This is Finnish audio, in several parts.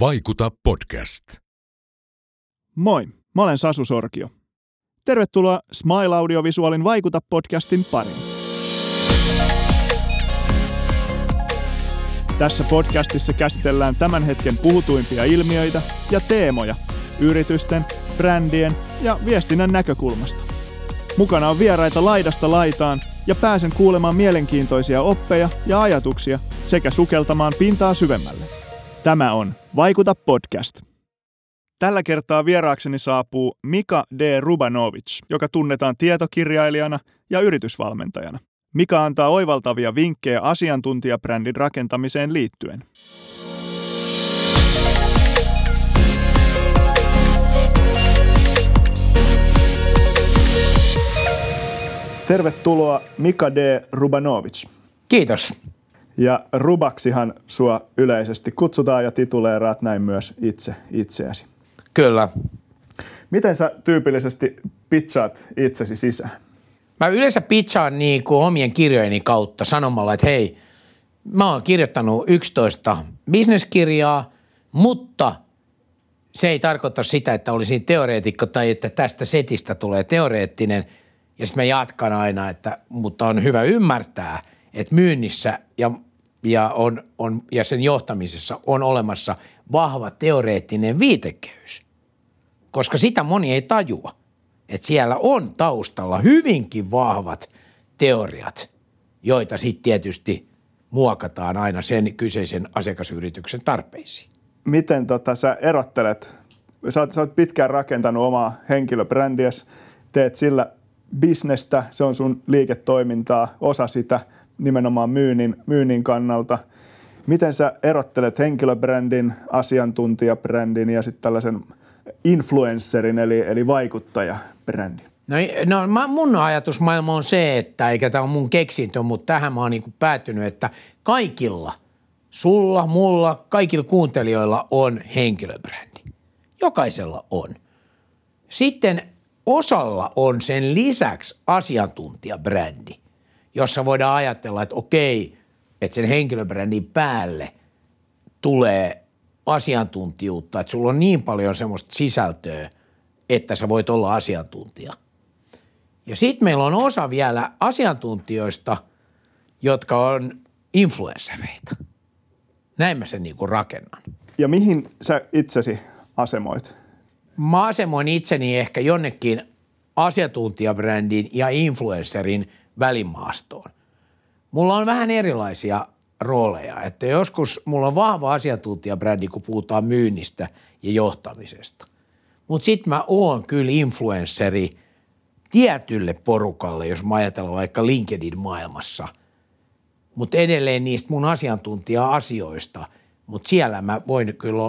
Vaikuta podcast. Moi, mä olen Sasu Sorkio. Tervetuloa Smile Audiovisuaalin Vaikuta podcastin pariin. Tässä podcastissa käsitellään tämän hetken puhutuimpia ilmiöitä ja teemoja yritysten, brändien ja viestinnän näkökulmasta. Mukana on vieraita laidasta laitaan ja pääsen kuulemaan mielenkiintoisia oppeja ja ajatuksia sekä sukeltamaan pintaa syvemmälle. Tämä on Vaikuta podcast. Tällä kertaa vieraakseni saapuu Mika D. Rubanovic, joka tunnetaan tietokirjailijana ja yritysvalmentajana. Mika antaa oivaltavia vinkkejä asiantuntijabrändin rakentamiseen liittyen. Tervetuloa Mika D. Rubanovic. Kiitos. Ja Rubaksihan sua yleisesti kutsutaan ja tituleeraat näin myös itse itseäsi. Kyllä. Miten sä tyypillisesti pitchaat itsesi sisään? Mä yleensä pitchaan niin kuin omien kirjojeni kautta sanomalla, että hei, mä oon kirjoittanut 11 bisneskirjaa, mutta se ei tarkoita sitä, että olisin teoreetikko tai että tästä setistä tulee teoreettinen. Ja sitten mä jatkan aina, että mutta on hyvä ymmärtää, että myynnissä ja, ja, on, on, ja sen johtamisessa on olemassa vahva teoreettinen viitekehys. Koska sitä moni ei tajua, että siellä on taustalla hyvinkin vahvat teoriat, joita sitten tietysti muokataan aina sen kyseisen asiakasyrityksen tarpeisiin. Miten tota, sä erottelet, sä oot, sä oot pitkään rakentanut omaa henkilöbrändiäsi, teet sillä bisnestä, se on sun liiketoimintaa, osa sitä nimenomaan myynnin, myynnin kannalta. Miten sä erottelet henkilöbrändin, asiantuntijabrändin ja sitten tällaisen influencerin eli, eli vaikuttajabrändin? No, no mä, mun ajatusmaailma on se, että eikä tämä ole mun keksintö, mutta tähän mä oon niin päätynyt, että kaikilla, sulla, mulla, kaikilla kuuntelijoilla on henkilöbrändi. Jokaisella on. Sitten osalla on sen lisäksi asiantuntijabrändi, jossa voidaan ajatella, että okei, että sen henkilöbrändin päälle tulee asiantuntijuutta, että sulla on niin paljon semmoista sisältöä, että sä voit olla asiantuntija. Ja sitten meillä on osa vielä asiantuntijoista, jotka on influenssereita. Näin mä sen niin kuin rakennan. Ja mihin sä itsesi asemoit? Mä asemoin itseni ehkä jonnekin asiantuntijabrändin ja influencerin välimaastoon. Mulla on vähän erilaisia rooleja, että joskus mulla on vahva asiantuntijabrändi, kun puhutaan myynnistä ja johtamisesta. Mutta sitten mä oon kyllä influensseri tietylle porukalle, jos mä ajatellaan vaikka LinkedIn-maailmassa. Mutta edelleen niistä mun asiantuntija-asioista, mutta siellä mä voin kyllä,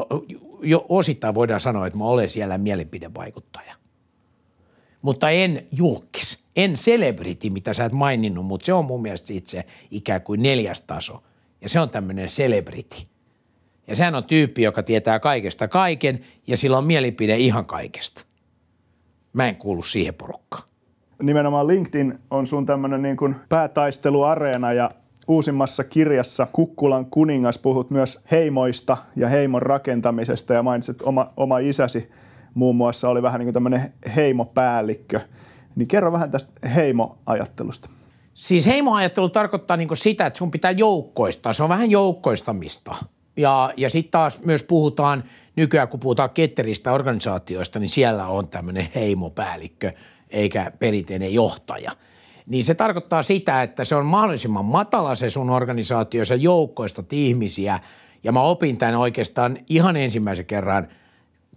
jo osittain voidaan sanoa, että mä olen siellä mielipidevaikuttaja. Mutta en julkis, en celebrity, mitä sä et maininnut, mutta se on mun mielestä itse ikään kuin neljäs taso. Ja se on tämmöinen celebrity. Ja sehän on tyyppi, joka tietää kaikesta kaiken ja sillä on mielipide ihan kaikesta. Mä en kuulu siihen porukkaan. Nimenomaan LinkedIn on sun tämmöinen niin kuin päätaisteluareena ja uusimmassa kirjassa Kukkulan kuningas puhut myös heimoista ja heimon rakentamisesta ja mainitsit oma, oma isäsi muun muassa oli vähän niin kuin tämmöinen heimopäällikkö. Niin kerro vähän tästä heimoajattelusta. Siis heimoajattelu tarkoittaa niin sitä, että sun pitää joukkoistaa. Se on vähän joukkoistamista. Ja, ja sitten taas myös puhutaan, nykyään kun puhutaan ketteristä organisaatioista, niin siellä on tämmöinen heimopäällikkö eikä perinteinen johtaja. Niin se tarkoittaa sitä, että se on mahdollisimman matala se sun organisaatio, sä joukkoistat ihmisiä. Ja mä opin tämän oikeastaan ihan ensimmäisen kerran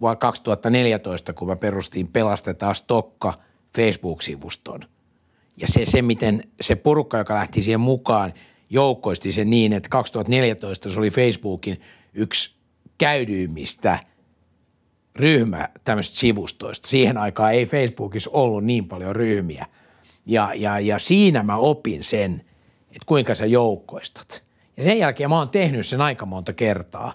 vuonna 2014, kun mä perustin Pelastetaan Stokka Facebook-sivuston – ja se, se, miten se porukka, joka lähti siihen mukaan, joukkoisti sen niin, että 2014 se oli Facebookin yksi käydyimmistä ryhmä tämmöistä sivustoista. Siihen aikaan ei Facebookissa ollut niin paljon ryhmiä. Ja, ja, ja siinä mä opin sen, että kuinka sä joukkoistat. Ja sen jälkeen mä oon tehnyt sen aika monta kertaa.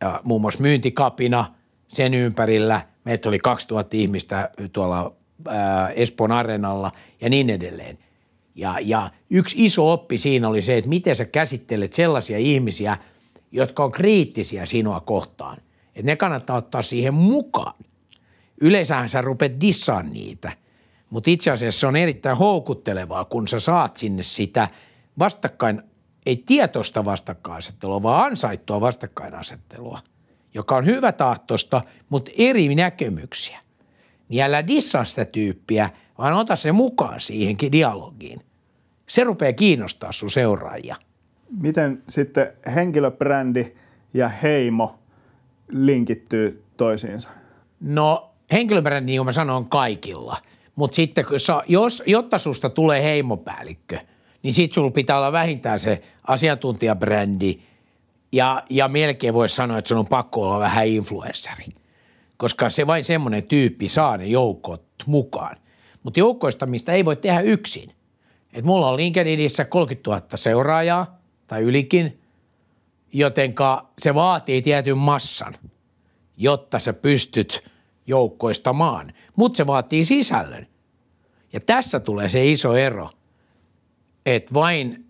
Ja muun muassa myyntikapina sen ympärillä. Meitä oli 2000 ihmistä tuolla ää, Espoon areenalla ja niin edelleen. Ja, ja yksi iso oppi siinä oli se, että miten sä käsittelet sellaisia ihmisiä, jotka on kriittisiä sinua kohtaan. Että ne kannattaa ottaa siihen mukaan. Yleensähän sä rupeat dissaan niitä, mutta itse asiassa se on erittäin houkuttelevaa, kun sä saat sinne sitä vastakkain, ei tietoista vastakkainasettelua, vaan ansaittua vastakkainasettelua, joka on hyvä tahtosta, mutta eri näkemyksiä. Niin älä dissaa sitä tyyppiä, vaan ota se mukaan siihenkin dialogiin. Se rupeaa kiinnostaa sun seuraajia. Miten sitten henkilöbrändi ja heimo linkittyy toisiinsa? No henkilöbrändi, niin kuin mä sanoin, kaikilla. Mutta sitten jos, jotta susta tulee heimopäällikkö, niin sit sulla pitää olla vähintään se asiantuntijabrändi ja, ja melkein voisi sanoa, että sun on pakko olla vähän influenssari. Koska se vain semmoinen tyyppi saa ne joukot mukaan. Mutta joukkoista, mistä ei voi tehdä yksin. Et mulla on LinkedInissä 30 000 seuraajaa tai ylikin, jotenka se vaatii tietyn massan, jotta sä pystyt joukkoistamaan. Mutta se vaatii sisällön. Ja tässä tulee se iso ero, että vain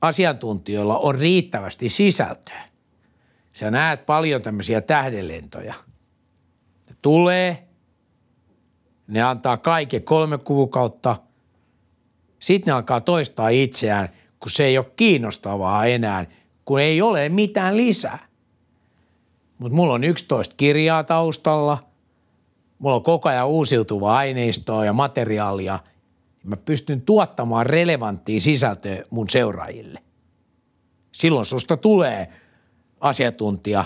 asiantuntijoilla on riittävästi sisältöä. Sä näet paljon tämmöisiä tähdenlentoja. Tulee, ne antaa kaiken kolme kuukautta, sitten ne alkaa toistaa itseään, kun se ei ole kiinnostavaa enää, kun ei ole mitään lisää. Mutta mulla on 11 kirjaa taustalla, mulla on koko ajan uusiutuvaa aineistoa ja materiaalia – mä pystyn tuottamaan relevanttia sisältöä mun seuraajille. Silloin susta tulee asiantuntija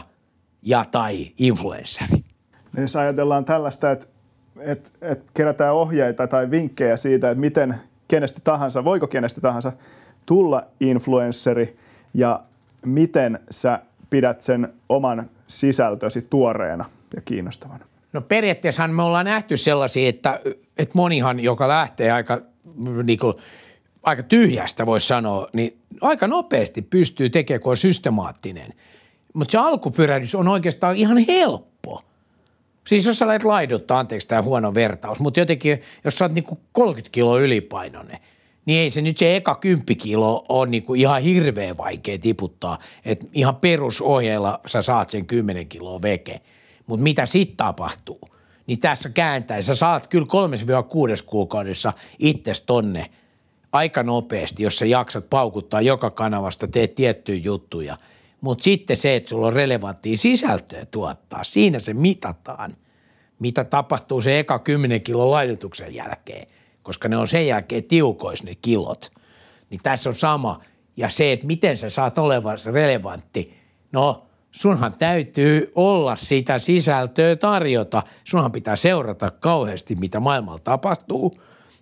ja tai influenssari. Niin jos ajatellaan tällaista, että, että, että kerätään ohjeita tai vinkkejä siitä, että miten kenestä tahansa, voiko kenestä tahansa tulla influenssari ja miten sä pidät sen oman sisältösi tuoreena ja kiinnostavana? No periaatteessa me ollaan nähty sellaisia, että, että monihan, joka lähtee aika, niin kuin, aika tyhjästä voisi sanoa, niin aika nopeasti pystyy tekemään, kun on systemaattinen. Mutta se alkupyrähdys on oikeastaan ihan helppo. Siis jos sä lähdet laiduttaa, anteeksi tämä huono vertaus, mutta jotenkin, jos sä oot niinku 30 kiloa ylipainoinen, niin ei se nyt se eka 10 kilo on niinku ihan hirveän vaikea tiputtaa. että ihan perusohjeella sä saat sen 10 kiloa veke – mutta mitä sitten tapahtuu? Niin tässä kääntäessä saat kyllä kolmes kuudes kuukaudessa itses tonne aika nopeasti, jos sä jaksat paukuttaa joka kanavasta, teet tiettyjä juttuja. Mutta sitten se, että sulla on relevanttia sisältöä tuottaa, siinä se mitataan, mitä tapahtuu se eka 10 kilon laidutuksen jälkeen, koska ne on sen jälkeen tiukois ne kilot. Niin tässä on sama. Ja se, että miten sä saat olevan relevantti, no sunhan täytyy olla sitä sisältöä tarjota. Sunhan pitää seurata kauheasti, mitä maailmalla tapahtuu.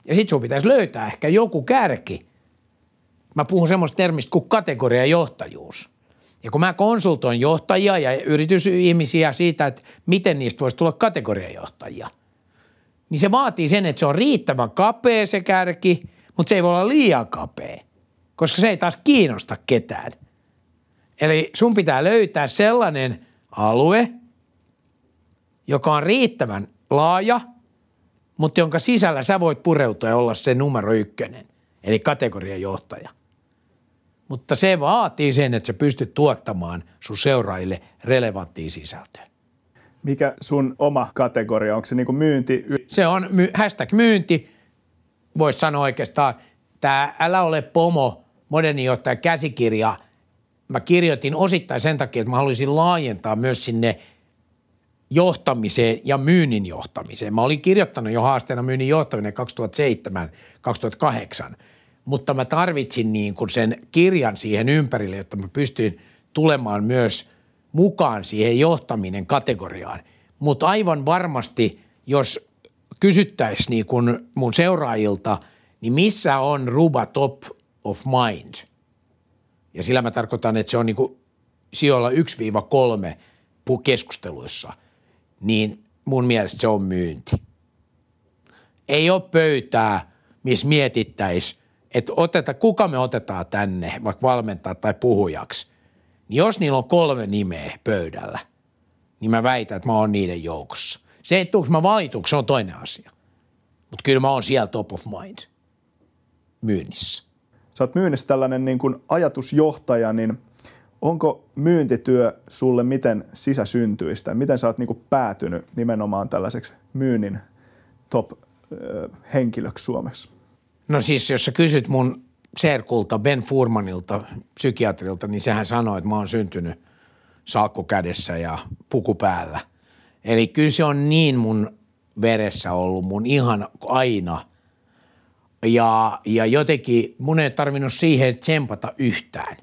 Ja sit sun pitäisi löytää ehkä joku kärki. Mä puhun semmoista termistä kuin kategoriajohtajuus. Ja kun mä konsultoin johtajia ja yritysihmisiä siitä, että miten niistä voisi tulla kategoriajohtajia, niin se vaatii sen, että se on riittävän kapea se kärki, mutta se ei voi olla liian kapea, koska se ei taas kiinnosta ketään – Eli sun pitää löytää sellainen alue, joka on riittävän laaja, mutta jonka sisällä sä voit pureutua ja olla se numero ykkönen, eli kategorian johtaja. Mutta se vaatii sen, että sä pystyt tuottamaan sun seuraajille relevanttia sisältöä. Mikä sun oma kategoria, onko se niin myynti? Se on my, hashtag myynti, voisi sanoa oikeastaan, tämä Älä ole pomo, moderni johtaja käsikirja – mä kirjoitin osittain sen takia, että mä haluaisin laajentaa myös sinne johtamiseen ja myynnin johtamiseen. Mä olin kirjoittanut jo haasteena myynnin johtaminen 2007-2008, mutta mä tarvitsin niin kuin sen kirjan siihen ympärille, jotta mä pystyin tulemaan myös mukaan siihen johtaminen kategoriaan. Mutta aivan varmasti, jos kysyttäisiin niin kuin mun seuraajilta, niin missä on Ruba top of mind – ja sillä mä tarkoitan, että se on niin kuin sijoilla 1-3 keskusteluissa, niin mun mielestä se on myynti. Ei ole pöytää, missä mietittäisiin, että oteta, kuka me otetaan tänne, vaikka valmentaa tai puhujaksi. Niin jos niillä on kolme nimeä pöydällä, niin mä väitän, että mä oon niiden joukossa. Se, että tuunko mä valituksi, on toinen asia. Mutta kyllä mä oon siellä top of mind myynnissä sä oot myynnissä tällainen niin kuin ajatusjohtaja, niin Onko myyntityö sulle miten sisäsyntyistä? Miten sä oot niinku päätynyt nimenomaan tällaiseksi myynnin top-henkilöksi Suomessa? No siis jos sä kysyt mun serkulta Ben Furmanilta, psykiatrilta, niin sehän sanoi, että mä oon syntynyt salkku kädessä ja puku päällä. Eli kyllä se on niin mun veressä ollut mun ihan aina. Ja, ja jotenkin mun ei tarvinnut siihen tsempata yhtään.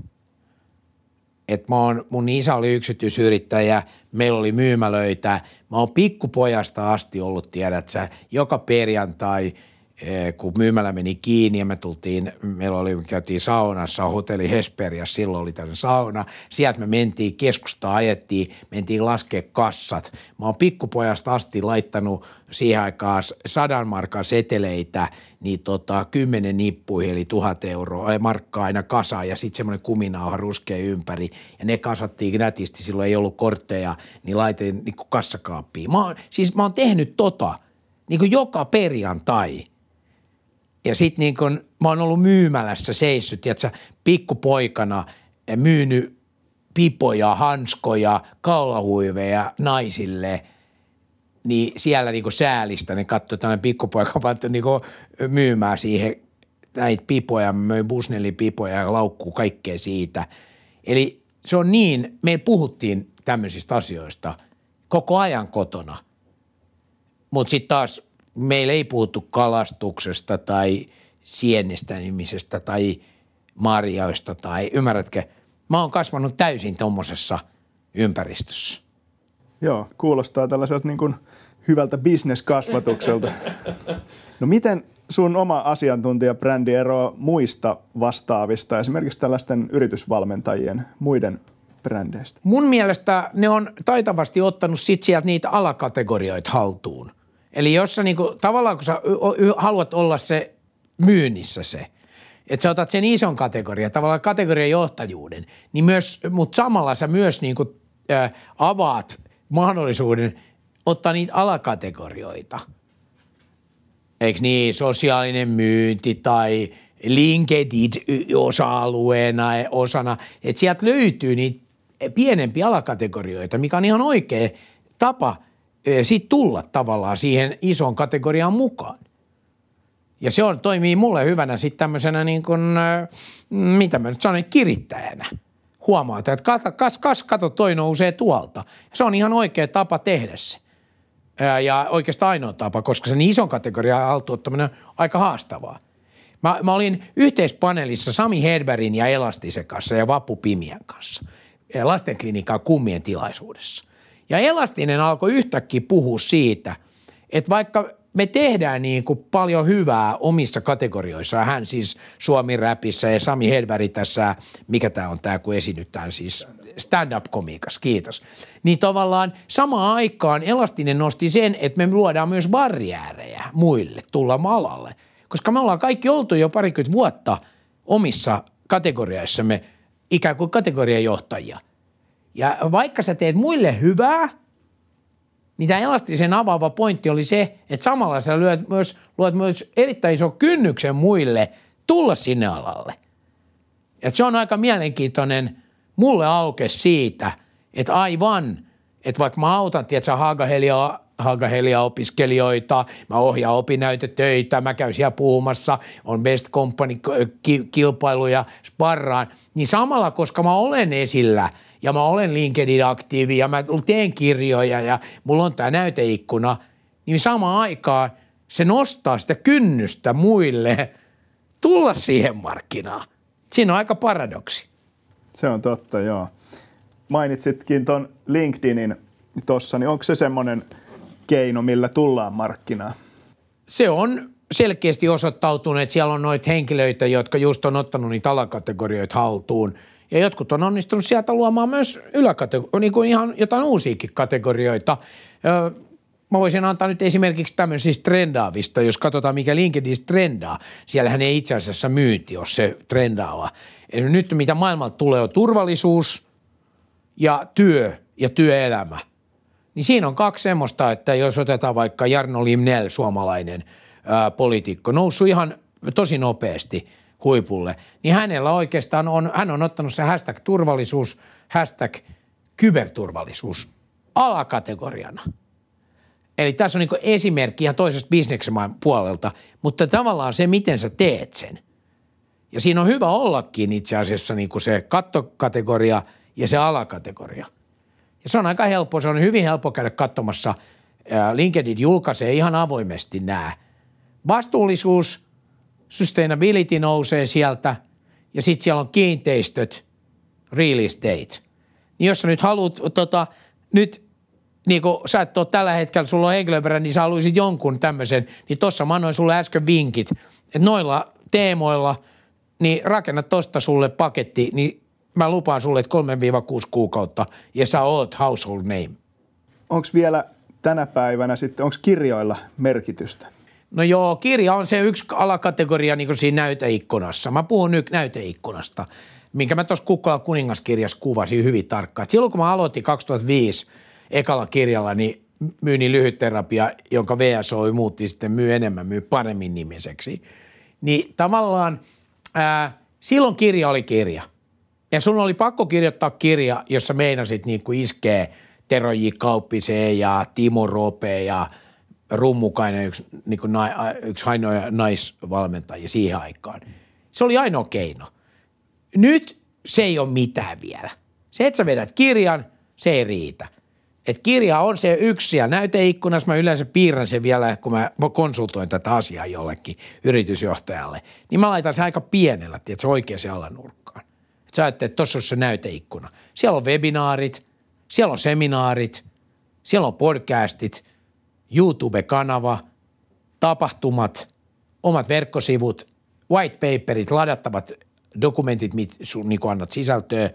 Et mä oon, mun isä oli yksityisyrittäjä, meillä oli myymälöitä. Mä oon pikkupojasta asti ollut, tiedät sä, joka perjantai – kun myymälä meni kiinni ja me tultiin, meillä oli, me käytiin saunassa, hotelli Hesperias, silloin oli tämmöinen sauna. Sieltä me mentiin keskustaan, ajettiin, mentiin laskea kassat. Mä oon pikkupojasta asti laittanut siihen aikaan sadan markan seteleitä, niin tota, kymmenen nippuihin, eli tuhat euroa, ja markkaa aina kasaan ja sitten semmoinen kuminauha ruskea ympäri. Ja ne kasattiin nätisti, silloin ei ollut kortteja, niin laitin niin kassakaappiin. Mä oon, siis mä oon tehnyt tota, niin kuin joka perjantai – ja sitten niin kun mä oon ollut myymälässä seissyt, tiedätkö, pikkupoikana myynyt pipoja, hanskoja, kaulahuiveja naisille, niin siellä niin säälistä ne katsoi tämmöinen pikkupoika niin myymään siihen näitä pipoja, mä möin Busnelli-pipoja ja laukkuu kaikkea siitä. Eli se on niin, me puhuttiin tämmöisistä asioista koko ajan kotona. Mutta sitten taas meillä ei puhuttu kalastuksesta tai sienestämisestä tai marjoista tai ymmärrätkö, mä oon kasvanut täysin tuommoisessa ympäristössä. Joo, kuulostaa tällaiselta niin kuin hyvältä bisneskasvatukselta. No miten sun oma asiantuntijabrändi eroaa muista vastaavista, esimerkiksi tällaisten yritysvalmentajien muiden brändeistä? Mun mielestä ne on taitavasti ottanut sit sieltä niitä alakategorioita haltuun. Eli jos sä niinku, tavallaan kun sä haluat olla se myynnissä se, että sä otat sen ison kategorian, tavallaan kategorian johtajuuden, niin myös, mutta samalla sä myös niinku, ä, avaat mahdollisuuden ottaa niitä alakategorioita. Eikö niin, sosiaalinen myynti tai LinkedIn osa-alueena, osana, että sieltä löytyy niitä pienempiä alakategorioita, mikä on ihan oikea tapa – sit tulla tavallaan siihen isoon kategoriaan mukaan. Ja se on, toimii mulle hyvänä sitten tämmöisenä niin kuin, mitä mä nyt sanon, kirittäjänä. Huomaat, että kas, kas, kas kato, toi nousee tuolta. Se on ihan oikea tapa tehdä se. Ja oikeastaan ainoa tapa, koska sen ison kategorian haltuuttaminen on aika haastavaa. Mä, mä olin yhteispaneelissa Sami Hedbergin ja Elastisen kanssa ja Vappu Pimiän kanssa lastenklinikan kummien tilaisuudessa. Ja Elastinen alkoi yhtäkkiä puhua siitä, että vaikka me tehdään niin kuin paljon hyvää omissa kategorioissa. Hän siis Suomi räpissä ja Sami Hedberg tässä, mikä tämä on tämä, kun esinytään siis stand-up-komiikas, kiitos. Niin tavallaan samaan aikaan Elastinen nosti sen, että me luodaan myös barriärejä muille tulla malalle. Koska me ollaan kaikki oltu jo parikymmentä vuotta omissa kategorioissamme ikään kuin kategoriajohtajia – ja vaikka sä teet muille hyvää, niin tämä elastisen avaava pointti oli se, että samalla sä lyöt myös, luot myös erittäin iso kynnyksen muille tulla sinne alalle. Ja se on aika mielenkiintoinen mulle auke siitä, että aivan, että vaikka mä autan, tiedätkö, Haagahelia, Haagahelia-opiskelijoita, mä ohjaan opinnäytetöitä, mä käyn siellä puhumassa, on Best Company-kilpailuja, sparraan, niin samalla, koska mä olen esillä – ja mä olen LinkedIn-aktiivi ja mä teen kirjoja ja mulla on tämä näyteikkuna, niin samaan aikaan se nostaa sitä kynnystä muille tulla siihen markkinaan. Siinä on aika paradoksi. Se on totta, joo. Mainitsitkin tuon LinkedInin tuossa, niin onko se semmoinen keino, millä tullaan markkinaan? Se on selkeästi osoittautunut, että siellä on noita henkilöitä, jotka just on ottanut niitä alakategorioita haltuun – ja jotkut on onnistunut sieltä luomaan myös yläkategorioita, niin kuin ihan jotain uusiakin kategorioita. Mä voisin antaa nyt esimerkiksi tämmöisistä trendaavista, jos katsotaan mikä LinkedIn trendaa. Siellähän ei itse asiassa myynti ole se trendaava. Eli nyt mitä maailmalta tulee on turvallisuus ja työ ja työelämä. Niin siinä on kaksi semmoista, että jos otetaan vaikka Jarno Limnell, suomalainen ää, poliitikko, noussut ihan tosi nopeasti – huipulle, niin hänellä oikeastaan on, hän on ottanut se hashtag turvallisuus, hashtag kyberturvallisuus alakategoriana. Eli tässä on niin esimerkki ihan toisesta bisneksen puolelta, mutta tavallaan se, miten sä teet sen. Ja siinä on hyvä ollakin itse asiassa niin kuin se kattokategoria ja se alakategoria. Ja se on aika helppo, se on hyvin helppo käydä katsomassa. LinkedIn julkaisee ihan avoimesti nämä. Vastuullisuus, sustainability nousee sieltä ja sitten siellä on kiinteistöt, real estate. Niin jos sä nyt haluat tota, nyt niin kuin sä et ole tällä hetkellä, sulla on henkilöperä, niin sä haluaisit jonkun tämmöisen, niin tossa mä annoin sulle äsken vinkit, että noilla teemoilla, niin rakenna tosta sulle paketti, niin mä lupaan sulle, että 3-6 kuukautta ja sä oot household name. Onko vielä tänä päivänä sitten, onko kirjoilla merkitystä? No joo, kirja on se yksi alakategoria niin kuin siinä näyteikkunassa. Mä puhun nyt näyteikkunasta, minkä mä tuossa Kukkola kuningaskirjassa kuvasin hyvin tarkkaan. Et silloin kun mä aloitin 2005 ekalla kirjalla, niin myyni lyhytterapia, jonka VSO muutti sitten myy enemmän, myy paremmin nimiseksi. Niin tavallaan ää, silloin kirja oli kirja. Ja sun oli pakko kirjoittaa kirja, jossa meinasit niin kuin iskee Tero J. Kauppiseen ja Timo Rope ja – Rummukainen, yksi, niin kuin yksi ainoa naisvalmentaja siihen aikaan. Se oli ainoa keino. Nyt se ei ole mitään vielä. Se, että sä vedät kirjan, se ei riitä. Et kirja on se yksi siellä näyteikkunassa. Mä yleensä piirrän sen vielä, kun mä konsultoin tätä asiaa jollekin yritysjohtajalle. Niin mä laitan sen aika pienellä, että se oikeaan alanurkkaan. Et sä ajattelet, että tuossa on se näyteikkuna. Siellä on webinaarit, siellä on seminaarit, siellä on podcastit – YouTube-kanava, tapahtumat, omat verkkosivut, white paperit, ladattavat dokumentit, mit sun niin annat sisältöä.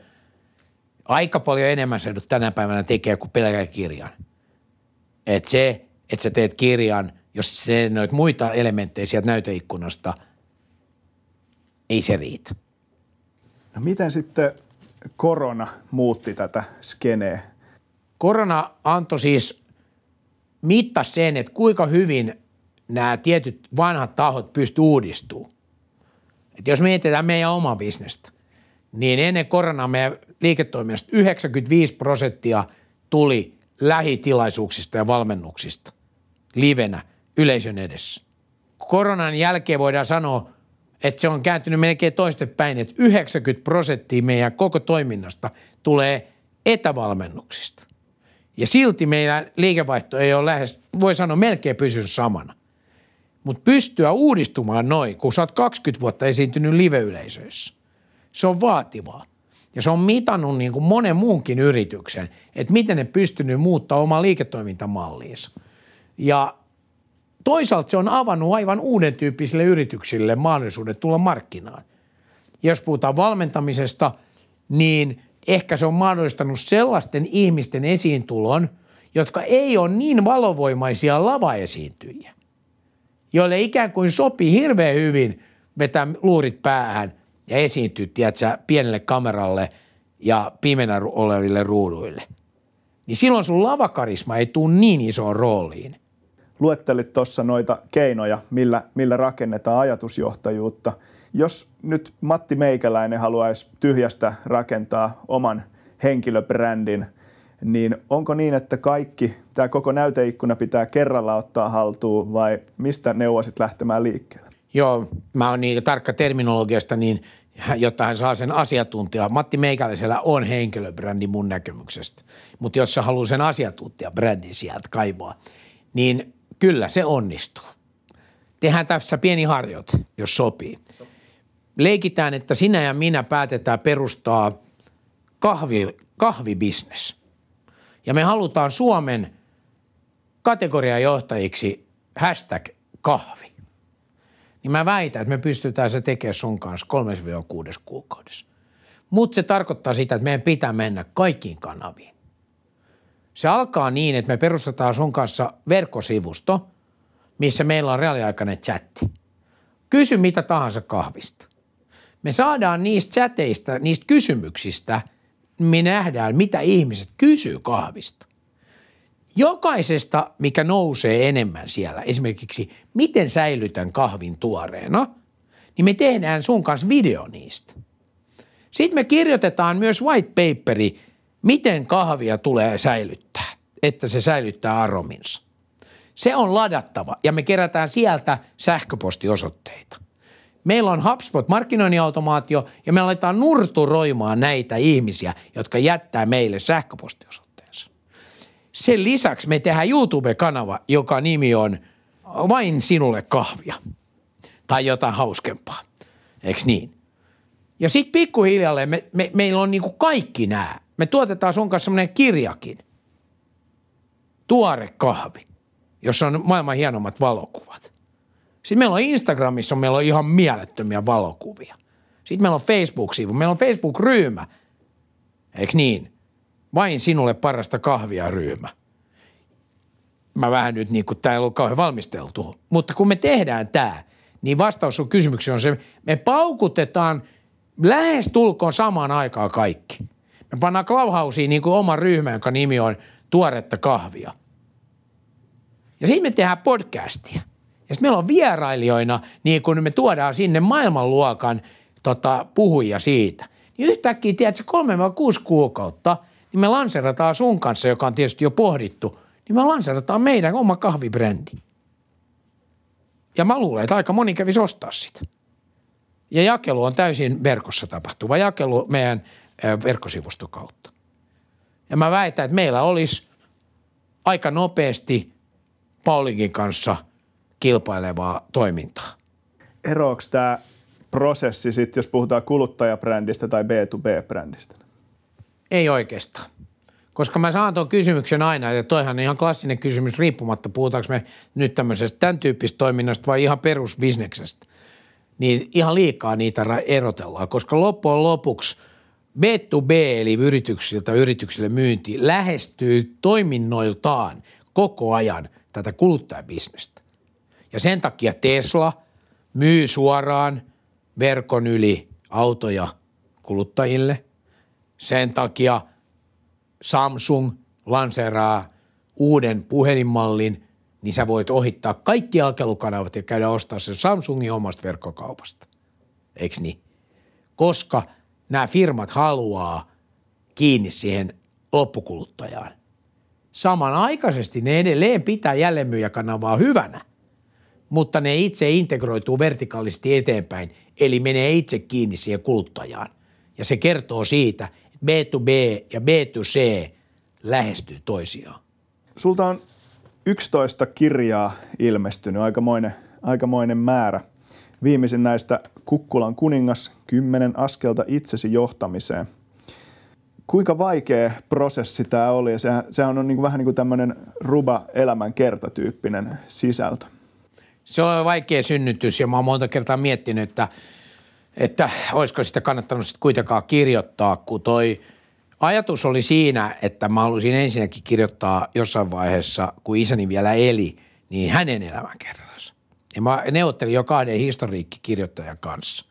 Aika paljon enemmän sä tänä päivänä tekee kuin pelkkä kirjan. Et se, että sä teet kirjan, jos se noit muita elementtejä sieltä näyteikkunasta, ei se riitä. No miten sitten korona muutti tätä skeneä? Korona antoi siis mittasi sen, että kuinka hyvin nämä tietyt vanhat tahot pystyvät uudistumaan. Et jos mietitään meidän omaa bisnestä, niin ennen koronaa meidän liiketoiminnasta 95 prosenttia tuli lähitilaisuuksista ja valmennuksista livenä yleisön edessä. Koronan jälkeen voidaan sanoa, että se on kääntynyt melkein toistepäin, että 90 prosenttia meidän koko toiminnasta tulee etävalmennuksista. Ja silti meidän liikevaihto ei ole lähes, voi sanoa melkein pysynyt samana. Mutta pystyä uudistumaan noin, kun sä oot 20 vuotta esiintynyt live-yleisöissä. Se on vaativaa. Ja se on mitannut niin kuin monen muunkin yrityksen, että miten ne pystynyt muuttaa omaa liiketoimintamalliinsa. Ja toisaalta se on avannut aivan uuden tyyppisille yrityksille mahdollisuudet tulla markkinaan. Ja jos puhutaan valmentamisesta, niin ehkä se on mahdollistanut sellaisten ihmisten esiintulon, jotka ei ole niin valovoimaisia lavaesiintyjiä, joille ikään kuin sopii hirveän hyvin vetää luurit päähän ja esiintyä, tiedätkö, pienelle kameralle ja pimeänä oleville ruuduille. Niin silloin sun lavakarisma ei tule niin isoon rooliin. Luettelit tuossa noita keinoja, millä, millä rakennetaan ajatusjohtajuutta – jos nyt Matti Meikäläinen haluaisi tyhjästä rakentaa oman henkilöbrändin, niin onko niin, että kaikki, tämä koko näyteikkuna pitää kerralla ottaa haltuun vai mistä neuvoisit lähtemään liikkeelle? Joo, mä oon niin tarkka terminologiasta, niin jotta hän saa sen asiantuntija. Matti Meikäläisellä on henkilöbrändi mun näkemyksestä, mutta jos sä haluaa sen asiantuntijabrändin sieltä kaivaa, niin kyllä se onnistuu. Tehdään tässä pieni harjoite, jos sopii leikitään, että sinä ja minä päätetään perustaa kahvi, kahvibisnes. Ja me halutaan Suomen kategoriajohtajiksi hashtag kahvi. Niin mä väitän, että me pystytään se tekemään sun kanssa 3-6 kuukaudessa. Mutta se tarkoittaa sitä, että meidän pitää mennä kaikkiin kanaviin. Se alkaa niin, että me perustetaan sun kanssa verkkosivusto, missä meillä on reaaliaikainen chatti. Kysy mitä tahansa kahvista me saadaan niistä chateista, niistä kysymyksistä, me nähdään, mitä ihmiset kysyy kahvista. Jokaisesta, mikä nousee enemmän siellä, esimerkiksi miten säilytän kahvin tuoreena, niin me tehdään sun kanssa video niistä. Sitten me kirjoitetaan myös white paperi, miten kahvia tulee säilyttää, että se säilyttää arominsa. Se on ladattava ja me kerätään sieltä sähköpostiosoitteita. Meillä on HubSpot markkinoinniautomaatio ja me aletaan nurturoimaan näitä ihmisiä, jotka jättää meille sähköpostiosoitteensa. Sen lisäksi me tehdään YouTube-kanava, joka nimi on Vain sinulle kahvia tai jotain hauskempaa. Eikö niin? Ja sitten pikkuhiljalleen me, me, meillä on niinku kaikki nämä. Me tuotetaan sun kanssa semmoinen kirjakin. Tuore kahvi, jossa on maailman hienommat valokuvat. Sitten meillä on Instagramissa, meillä on ihan mielettömiä valokuvia. Sitten meillä on Facebook-sivu, meillä on Facebook-ryhmä. Eikö niin? Vain sinulle parasta kahvia ryhmä. Mä vähän nyt niin kuin tämä ei ollut kauhean valmisteltu. Mutta kun me tehdään tämä, niin vastaus sun kysymykseen on se, me paukutetaan lähes tulkoon samaan aikaan kaikki. Me pannaan Clubhouseen niin kuin oma ryhmä, jonka nimi on Tuoretta kahvia. Ja sitten me tehdään podcastia – ja meillä on vierailijoina, niin kun me tuodaan sinne maailmanluokan tota, puhujia siitä, niin yhtäkkiä, tiedätkö, kolme vai kuusi kuukautta, niin me lanserataan sun kanssa, joka on tietysti jo pohdittu, niin me lanserataan meidän oma kahvibrändi. Ja mä luulen, että aika moni kävisi ostaa sitä. Ja jakelu on täysin verkossa tapahtuva jakelu meidän verkkosivuston kautta. Ja mä väitän, että meillä olisi aika nopeasti Paulinkin kanssa – kilpailevaa toimintaa. Eroako tämä prosessi sitten, jos puhutaan kuluttajabrändistä tai B2B-brändistä? Ei oikeastaan. Koska mä saan tuon kysymyksen aina, ja toihan on ihan klassinen kysymys riippumatta, puhutaanko me nyt tämmöisestä tämän tyyppistä toiminnasta vai ihan perusbisneksestä. Niin ihan liikaa niitä erotellaan, koska loppujen lopuksi B2B eli yrityksiltä yrityksille myynti lähestyy toiminnoiltaan koko ajan tätä kuluttajabisnestä. Ja sen takia Tesla myy suoraan verkon yli autoja kuluttajille. Sen takia Samsung lanseeraa uuden puhelinmallin, niin sä voit ohittaa kaikki jakelukanavat ja käydä ostaa sen Samsungin omasta verkkokaupasta. Eikö niin? Koska nämä firmat haluaa kiinni siihen loppukuluttajaan. Samanaikaisesti ne edelleen pitää jälleenmyyjäkanavaa hyvänä – mutta ne itse integroituu vertikaalisesti eteenpäin, eli menee itse kiinni siihen kuluttajaan. Ja se kertoo siitä, että B2B ja B2C lähestyy toisiaan. Sulta on 11 kirjaa ilmestynyt, aikamoinen, aikamoinen määrä. Viimeisin näistä Kukkulan kuningas, kymmenen askelta itsesi johtamiseen. Kuinka vaikea prosessi tämä oli? Sehän, sehän on niin kuin, vähän niin kuin tämmöinen ruba elämän kertatyyppinen sisältö. Se on vaikea synnytys ja mä oon monta kertaa miettinyt, että, että olisiko sitä kannattanut sitten kuitenkaan kirjoittaa, kun toi ajatus oli siinä, että mä halusin ensinnäkin kirjoittaa jossain vaiheessa, kun isäni vielä eli, niin hänen elämänkertansa. Ja mä neuvottelin jo kahden historiikkikirjoittajan kanssa.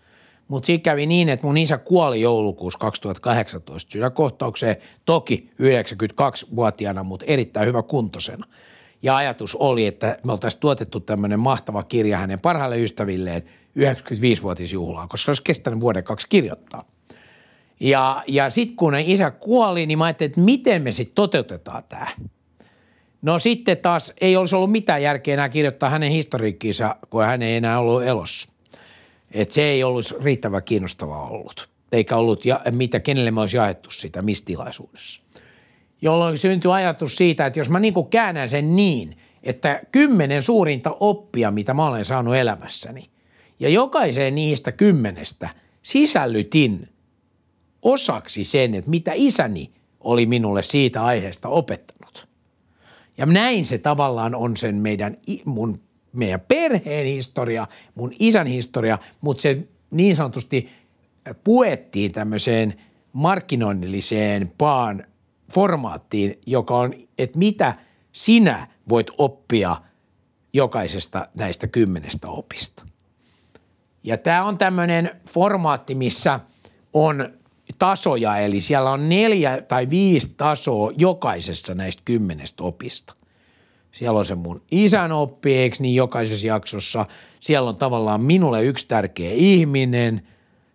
Mutta siinä kävi niin, että mun isä kuoli joulukuussa 2018 sydänkohtaukseen, toki 92-vuotiaana, mutta erittäin hyvä kuntosena – ja ajatus oli, että me oltaisiin tuotettu tämmöinen mahtava kirja hänen parhaille ystävilleen 95-vuotisjuhlaan, koska se olisi kestänyt vuoden kaksi kirjoittaa. Ja, ja sitten kun isä kuoli, niin mä ajattelin, että miten me sitten toteutetaan tämä. No sitten taas ei olisi ollut mitään järkeä enää kirjoittaa hänen historiikkiinsa, kun hän ei enää ollut elossa. Et se ei ollut riittävän kiinnostavaa ollut, eikä ollut ja, mitä, kenelle me olisi jaettu sitä, missä tilaisuudessa jolloin syntyi ajatus siitä, että jos mä niin kuin käännän sen niin, että kymmenen suurinta oppia, mitä mä olen saanut elämässäni, ja jokaiseen niistä kymmenestä sisällytin osaksi sen, että mitä isäni oli minulle siitä aiheesta opettanut. Ja näin se tavallaan on sen meidän, mun, meidän perheen historia, mun isän historia, mutta se niin sanotusti puettiin tämmöiseen markkinoinnilliseen paan formaattiin, joka on, että mitä sinä voit oppia jokaisesta näistä kymmenestä opista. Ja tämä on tämmöinen formaatti, missä on tasoja, eli siellä on neljä tai viisi tasoa jokaisessa näistä kymmenestä opista. Siellä on se mun isän oppi, eikö niin jokaisessa jaksossa. Siellä on tavallaan minulle yksi tärkeä ihminen.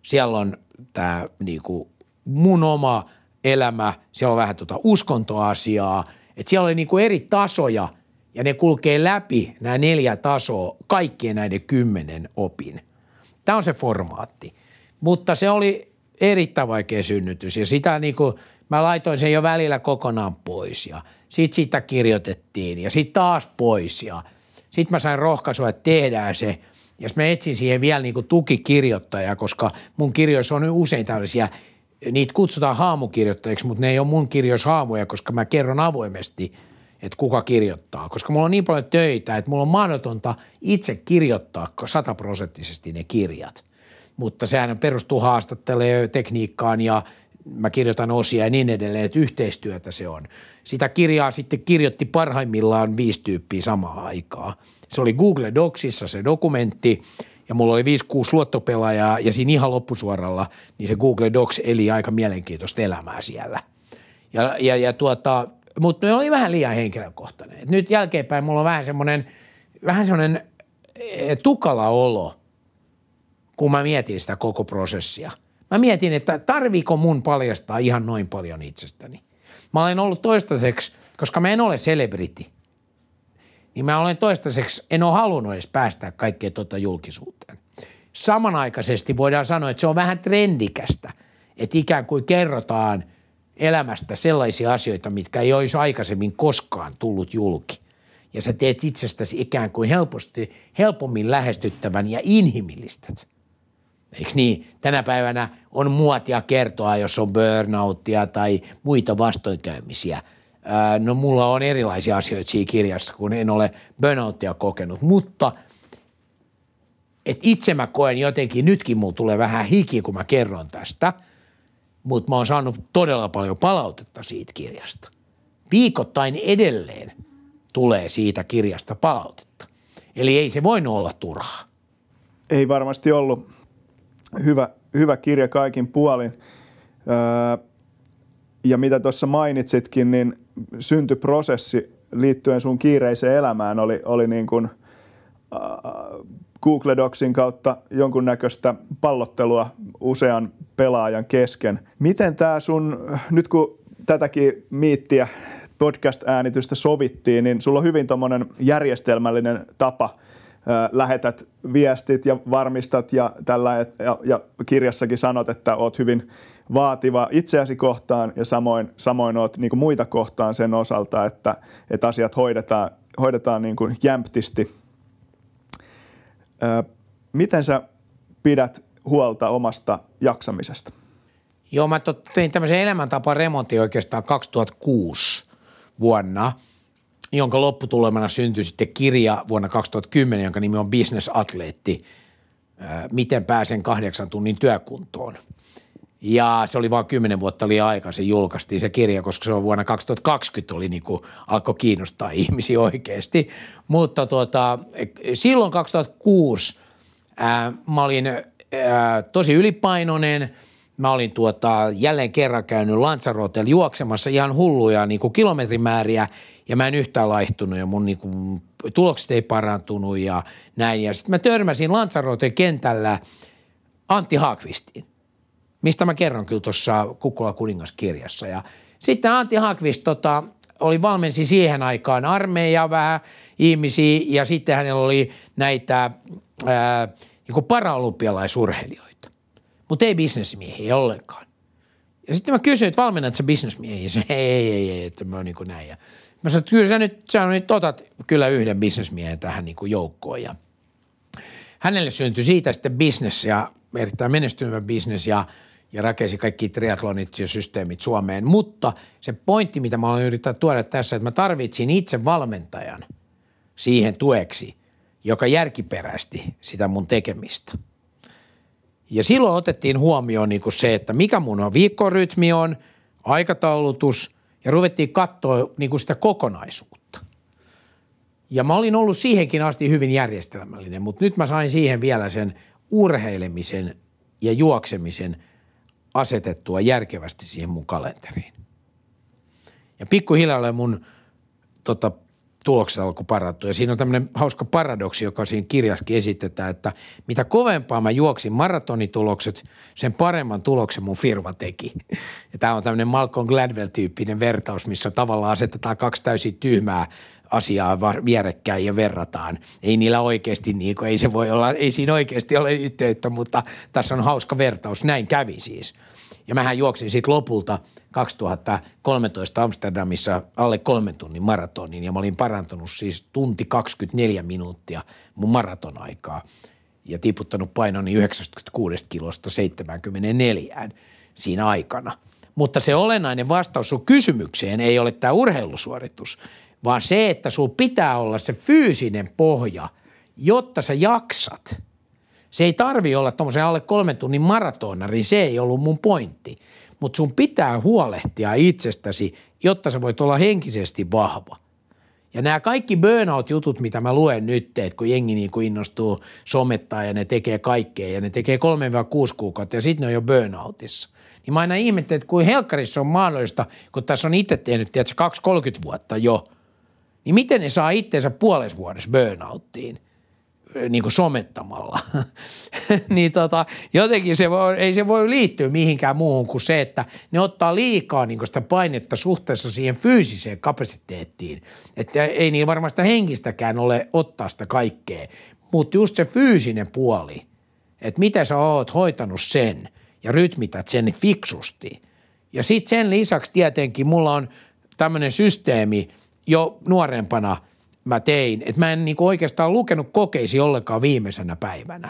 Siellä on tämä niinku mun oma elämä. Siellä on vähän tuota uskontoasiaa. Että siellä oli niinku eri tasoja ja ne kulkee läpi nämä neljä tasoa kaikkien näiden kymmenen opin. Tämä on se formaatti. Mutta se oli erittäin vaikea synnytys ja sitä niinku, mä laitoin sen jo välillä kokonaan pois ja sitten sitä kirjoitettiin ja sitten taas pois ja sitten mä sain rohkaisua, että tehdään se ja mä etsin siihen vielä niinku tukikirjoittajaa, koska mun kirjoissa on usein tällaisia, niitä kutsutaan haamukirjoittajiksi, mutta ne ei ole mun kirjoissa haamuja, koska mä kerron avoimesti, että kuka kirjoittaa, koska mulla on niin paljon töitä, että mulla on mahdotonta itse kirjoittaa sataprosenttisesti ne kirjat. Mutta sehän perustuu haastatteluun, tekniikkaan ja mä kirjoitan osia ja niin edelleen, että yhteistyötä se on. Sitä kirjaa sitten kirjoitti parhaimmillaan viisi tyyppiä samaa aikaa. Se oli Google Docsissa se dokumentti ja mulla oli 5-6 luottopelaajaa ja siinä ihan loppusuoralla niin se Google Docs eli aika mielenkiintoista elämää siellä. Ja, ja, ja tuota, mutta ne oli vähän liian henkilökohtainen. Et nyt jälkeenpäin mulla on vähän semmoinen, vähän semmoinen e, tukala olo, kun mä mietin sitä koko prosessia. Mä mietin, että tarviiko mun paljastaa ihan noin paljon itsestäni. Mä olen ollut toistaiseksi, koska mä en ole celebrity, niin mä olen toistaiseksi, en ole halunnut edes päästää kaikkea tuota julkisuuteen. Samanaikaisesti voidaan sanoa, että se on vähän trendikästä, että ikään kuin kerrotaan – elämästä sellaisia asioita, mitkä ei olisi aikaisemmin koskaan tullut julki. Ja sä teet itsestäsi ikään kuin helposti, helpommin lähestyttävän ja inhimillistät. Eikö niin? Tänä päivänä on muotia kertoa, jos on burnouttia tai muita vastoinkäymisiä. No mulla on erilaisia asioita siinä kirjassa, kun en ole burnouttia kokenut, mutta et itse mä koen jotenkin, nytkin mulla tulee vähän hiki, kun mä kerron tästä – mutta mä oon saanut todella paljon palautetta siitä kirjasta. Viikoittain edelleen tulee siitä kirjasta palautetta. Eli ei se voinut olla turhaa. Ei varmasti ollut hyvä, hyvä kirja kaikin puolin. Öö, ja mitä tuossa mainitsitkin, niin syntyprosessi liittyen sun kiireiseen elämään oli, oli niin kuin, äh, Google Docsin kautta jonkunnäköistä pallottelua usean pelaajan kesken. Miten tämä sun, nyt kun tätäkin miittiä podcast-äänitystä sovittiin, niin sulla on hyvin tuommoinen järjestelmällinen tapa lähetät viestit ja varmistat ja, tällä, ja, ja kirjassakin sanot, että oot hyvin vaativa itseäsi kohtaan ja samoin, samoin oot niin kuin muita kohtaan sen osalta, että, että asiat hoidetaan, hoidetaan niin kuin jämptisti – miten sä pidät huolta omasta jaksamisesta? Joo, mä tein tämmöisen elämäntapa remontin oikeastaan 2006 vuonna, jonka lopputulemana syntyi sitten kirja vuonna 2010, jonka nimi on Business Atleetti, miten pääsen kahdeksan tunnin työkuntoon. Ja se oli vain kymmenen vuotta liian se julkaistiin se kirja, koska se on vuonna 2020 oli niin kuin, alkoi kiinnostaa ihmisiä oikeasti. Mutta tuota, silloin 2006 ää, mä olin ää, tosi ylipainoinen. Mä olin tuota, jälleen kerran käynyt Lanzarotella juoksemassa ihan hulluja niin kuin kilometrimääriä ja mä en yhtään laihtunut ja mun niin kuin, tulokset ei parantunut ja näin. Ja sitten mä törmäsin Lanzaroten kentällä Antti Haakvistiin mistä mä kerron kyllä tuossa Kukkula kuningaskirjassa. Ja sitten Antti Hakvist tota, oli valmensi siihen aikaan armeija vähän ihmisiä ja sitten hänellä oli näitä niin paraolympialaisurheilijoita, mutta ei bisnesmiehiä ollenkaan. Ja sitten mä kysyin, että valmennat sä bisnesmiehiä? Ja se, ei, ei, ei, ei, että mä oon niin kuin näin. Ja mä sanoin, että kyllä sä nyt, sä nyt otat kyllä yhden bisnesmiehen tähän niin kuin joukkoon. Ja hänelle syntyi siitä sitten bisnes ja erittäin menestyvä bisnes ja – ja rakensi kaikki triatlonit ja systeemit Suomeen. Mutta se pointti, mitä mä olen yrittänyt tuoda tässä, että mä tarvitsin itse valmentajan siihen tueksi, joka järkiperäisesti sitä mun tekemistä. Ja silloin otettiin huomioon niin kuin se, että mikä mun on viikkorytmi on, aikataulutus ja ruvettiin katsoa niin kuin sitä kokonaisuutta. Ja mä olin ollut siihenkin asti hyvin järjestelmällinen, mutta nyt mä sain siihen vielä sen urheilemisen ja juoksemisen – asetettua järkevästi siihen mun kalenteriin. Ja pikkuhiljaa mun tota, tulokset alkoi parantua. Ja siinä on tämmöinen hauska paradoksi, joka siinä kirjaskin esitetään, että mitä kovempaa mä juoksin maratonitulokset, sen paremman tuloksen mun firma teki. Ja tämä on tämmöinen Malcolm Gladwell-tyyppinen vertaus, missä tavallaan asetetaan kaksi täysin tyhmää asiaa vierekkäin ja verrataan. Ei niillä oikeasti, niin kuin, ei se voi olla, ei siinä oikeasti ole yhteyttä, mutta tässä on hauska vertaus. Näin kävi siis. Ja mähän juoksin sitten lopulta 2013 Amsterdamissa alle kolmen tunnin maratonin ja mä olin parantunut siis tunti 24 minuuttia mun maratonaikaa ja tiputtanut painoni 96 kilosta 74 siinä aikana. Mutta se olennainen vastaus sun kysymykseen ei ole tämä urheilusuoritus, vaan se, että sulla pitää olla se fyysinen pohja, jotta sä jaksat. Se ei tarvi olla tuommoisen alle kolmen tunnin maratonari, se ei ollut mun pointti. Mutta sun pitää huolehtia itsestäsi, jotta sä voit olla henkisesti vahva. Ja nämä kaikki burnout-jutut, mitä mä luen nyt, että kun jengi niin kuin innostuu somettaa ja ne tekee kaikkea ja ne tekee 3-6 kuukautta ja sitten ne on jo burnoutissa. Niin mä aina ihmettelen, että kuin helkkarissa on mahdollista, kun tässä on itse tehnyt, tiedätkö, 2-30 vuotta jo – niin miten ne saa itseensä puolessa vuodessa burnouttiin? Niin kuin somettamalla, niin tota, jotenkin se voi, ei se voi liittyä mihinkään muuhun kuin se, että ne ottaa liikaa niin sitä painetta suhteessa siihen fyysiseen kapasiteettiin. Että ei niin varmasti henkistäkään ole ottaa sitä kaikkea, mutta just se fyysinen puoli, että miten sä oot hoitanut sen ja rytmität sen fiksusti. Ja sitten sen lisäksi tietenkin mulla on tämmöinen systeemi – jo nuorempana mä tein, että mä en niin oikeastaan lukenut kokeisi ollenkaan viimeisenä päivänä.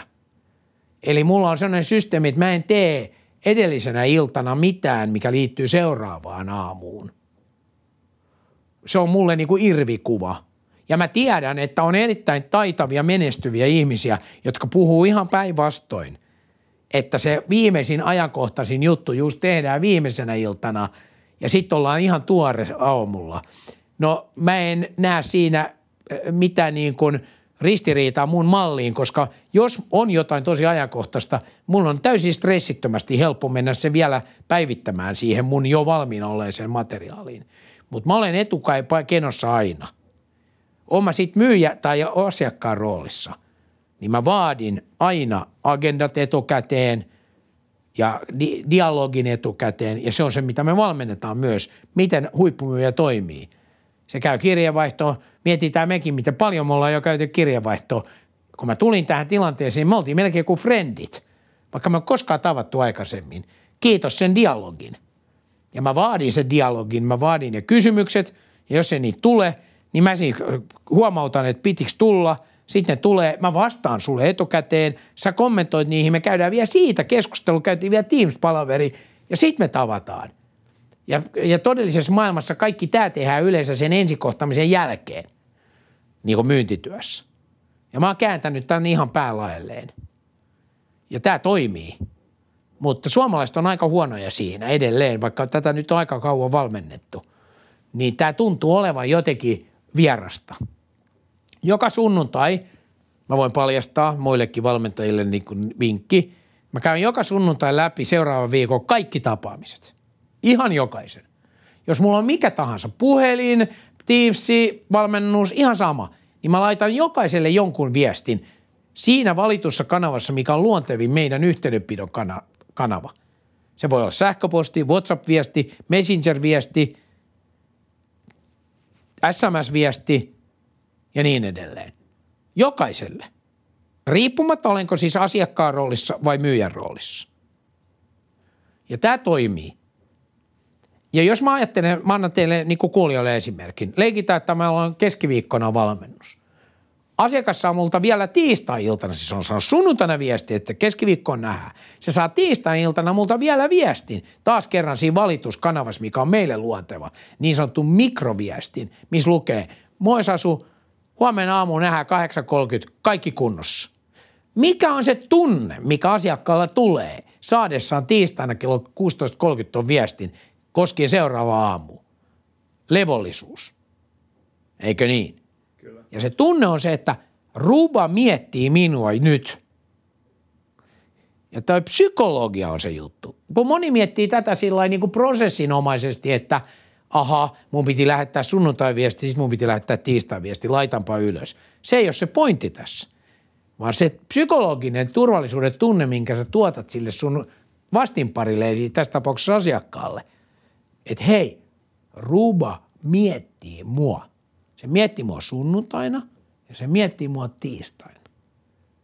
Eli mulla on sellainen systeemi, että mä en tee edellisenä iltana mitään, mikä liittyy seuraavaan aamuun. Se on mulle niin kuin irvikuva. Ja mä tiedän, että on erittäin taitavia, menestyviä ihmisiä, jotka puhuu ihan päinvastoin. Että se viimeisin ajankohtaisin juttu just tehdään viimeisenä iltana ja sitten ollaan ihan tuore aamulla. No mä en näe siinä mitään niin kuin ristiriitaa mun malliin, koska jos on jotain tosi ajankohtaista, mun on täysin stressittömästi helppo mennä se vielä päivittämään siihen mun jo valmiina olleeseen materiaaliin. Mutta mä olen etukäin kenossa aina. Oon mä sit myyjä tai asiakkaan roolissa, niin mä vaadin aina agendat etukäteen ja di- dialogin etukäteen, ja se on se, mitä me valmennetaan myös, miten huippumyyjä toimii – se käy kirjeenvaihtoon. Mietitään mekin, miten paljon me ollaan jo käyty kirjeenvaihtoa. Kun mä tulin tähän tilanteeseen, me oltiin melkein kuin frendit, vaikka me ei koskaan tavattu aikaisemmin. Kiitos sen dialogin. Ja mä vaadin sen dialogin, mä vaadin ne kysymykset, ja jos se niitä tulee, niin mä huomautan, että pitikö tulla, sitten ne tulee, mä vastaan sulle etukäteen, sä kommentoit niihin, me käydään vielä siitä keskustelu, käytiin vielä Teams-palaveri, ja sitten me tavataan. Ja, ja todellisessa maailmassa kaikki tämä tehdään yleensä sen ensikohtamisen jälkeen, niin kuin myyntityössä. Ja mä oon kääntänyt tämän ihan päälaelleen. Ja tämä toimii. Mutta suomalaiset on aika huonoja siinä edelleen, vaikka tätä nyt on aika kauan valmennettu. Niin tämä tuntuu olevan jotenkin vierasta. Joka sunnuntai, mä voin paljastaa muillekin valmentajille niin kuin vinkki, mä käyn joka sunnuntai läpi seuraavan viikon kaikki tapaamiset – Ihan jokaisen. Jos mulla on mikä tahansa, puhelin, Teamsi, valmennus, ihan sama, niin mä laitan jokaiselle jonkun viestin siinä valitussa kanavassa, mikä on luontevin meidän yhteydenpidon kanava. Se voi olla sähköposti, WhatsApp-viesti, Messenger-viesti, SMS-viesti ja niin edelleen. Jokaiselle. Riippumatta olenko siis asiakkaan roolissa vai myyjän roolissa. Ja tämä toimii. Ja jos mä ajattelen, mä annan teille niin kuin kuulijoille esimerkin. Leikitään, että meillä on keskiviikkona valmennus. Asiakas saa multa vielä tiistai-iltana, siis on saanut sunnuntaina viesti, että keskiviikkoon nähdään. Se saa tiistai-iltana multa vielä viestin, taas kerran siinä valituskanavassa, mikä on meille luonteva, niin sanottu mikroviestin, missä lukee, moi Sasu, huomenna aamu nähdään 8.30, kaikki kunnossa. Mikä on se tunne, mikä asiakkaalla tulee saadessaan tiistaina kello 16.30 on viestin, koskien seuraava aamu. Levollisuus. Eikö niin? Kyllä. Ja se tunne on se, että Ruba miettii minua nyt. Ja toi psykologia on se juttu. Kun moni miettii tätä sillä niin kuin prosessinomaisesti, että aha, mun piti lähettää sunnuntai-viesti, siis mun piti lähettää tiistai-viesti, laitanpa ylös. Se ei ole se pointti tässä, vaan se psykologinen turvallisuuden tunne, minkä sä tuotat sille sun vastinparille, eli tässä tapauksessa asiakkaalle, että hei, Ruba miettii mua. Se miettii mua sunnuntaina ja se miettii mua tiistaina.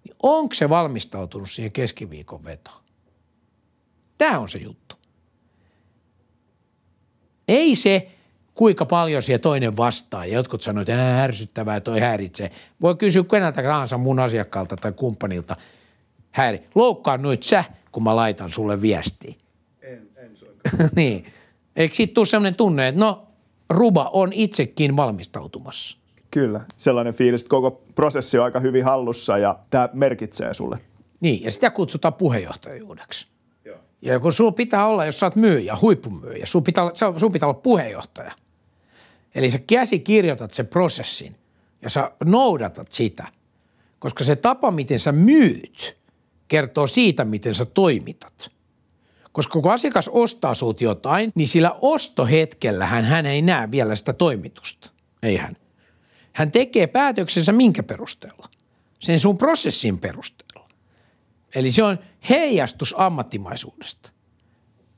Niin onko se valmistautunut siihen keskiviikon vetoon? Tämä on se juttu. Ei se, kuinka paljon siellä toinen vastaa. Ja jotkut sanoo, että ää, ärsyttävää, toi häiritsee. Voi kysyä keneltä tahansa mun asiakkaalta tai kumppanilta. Häiri, loukkaannuit sä, kun mä laitan sulle viestiä? En, en niin. Eikö siitä tule sellainen tunne, että no, Ruba on itsekin valmistautumassa? Kyllä, sellainen fiilis, että koko prosessi on aika hyvin hallussa ja tämä merkitsee sulle. Niin, ja sitä kutsutaan puheenjohtajuudeksi. Joo. Ja kun sulla pitää olla, jos sä oot myyjä, huippumyyjä, sulla pitää, sulla pitää olla puheenjohtaja. Eli sä käsikirjoitat sen prosessin ja sä noudatat sitä, koska se tapa, miten sä myyt, kertoo siitä, miten sä toimitat. Koska kun asiakas ostaa sut jotain, niin sillä ostohetkellä hän, hän ei näe vielä sitä toimitusta. Ei hän. Hän tekee päätöksensä minkä perusteella? Sen sun prosessin perusteella. Eli se on heijastus ammattimaisuudesta.